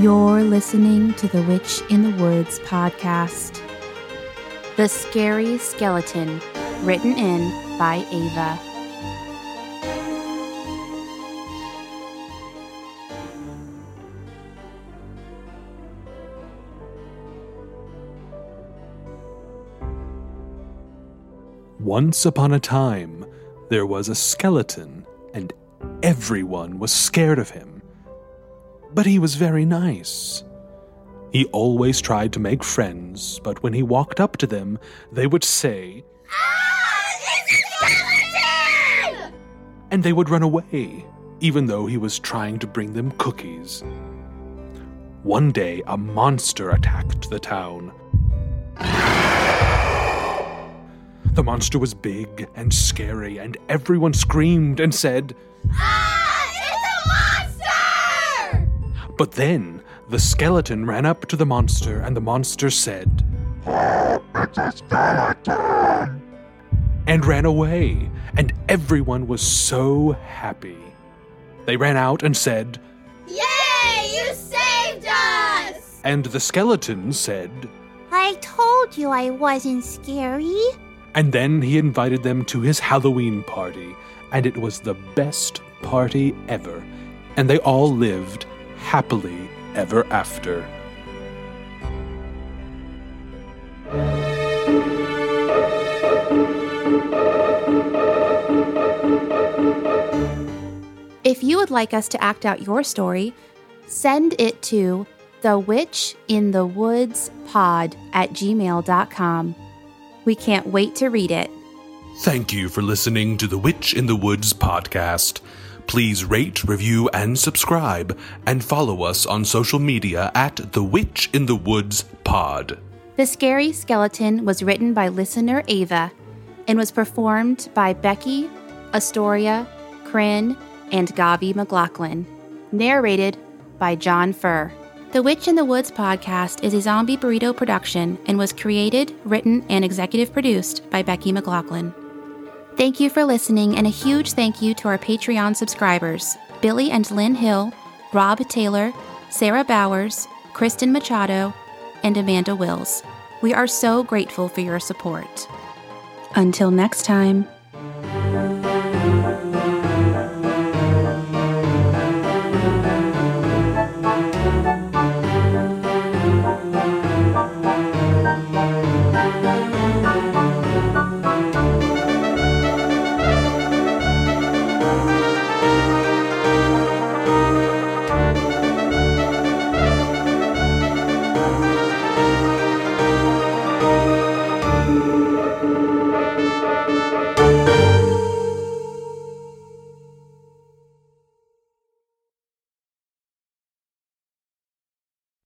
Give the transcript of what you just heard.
You're listening to the Witch in the Woods podcast. The Scary Skeleton, written in by Ava. Once upon a time, there was a skeleton, and everyone was scared of him. But he was very nice. He always tried to make friends, but when he walked up to them, they would say, and they would run away, even though he was trying to bring them cookies. One day, a monster attacked the town. The monster was big and scary, and everyone screamed and said, Ah! But then the skeleton ran up to the monster, and the monster said, Help, it's a skeleton! and ran away, and everyone was so happy. They ran out and said, Yay, you saved us! and the skeleton said, I told you I wasn't scary. and then he invited them to his Halloween party, and it was the best party ever, and they all lived happily ever after. If you would like us to act out your story, send it to the witch in the woods pod at gmail.com. We can't wait to read it. Thank you for listening to the Witch in the Woods podcast. Please rate, review, and subscribe, and follow us on social media at the Witch in the Woods pod. The Scary Skeleton was written by listener Ava and was performed by Becky, Astoria, Krynn, and Gavi McLaughlin. Narrated by Jon Furr. The Witch in the Woods podcast is a zombie burrito production and was created, written, and executive produced by Becky McLaughlin. Thank you for listening, and a huge thank you to our Patreon subscribers Billy and Lynn Hill, Rob Taylor, Sarah Bowers, Kristen Machado, and Amanda Wills. We are so grateful for your support. Until next time.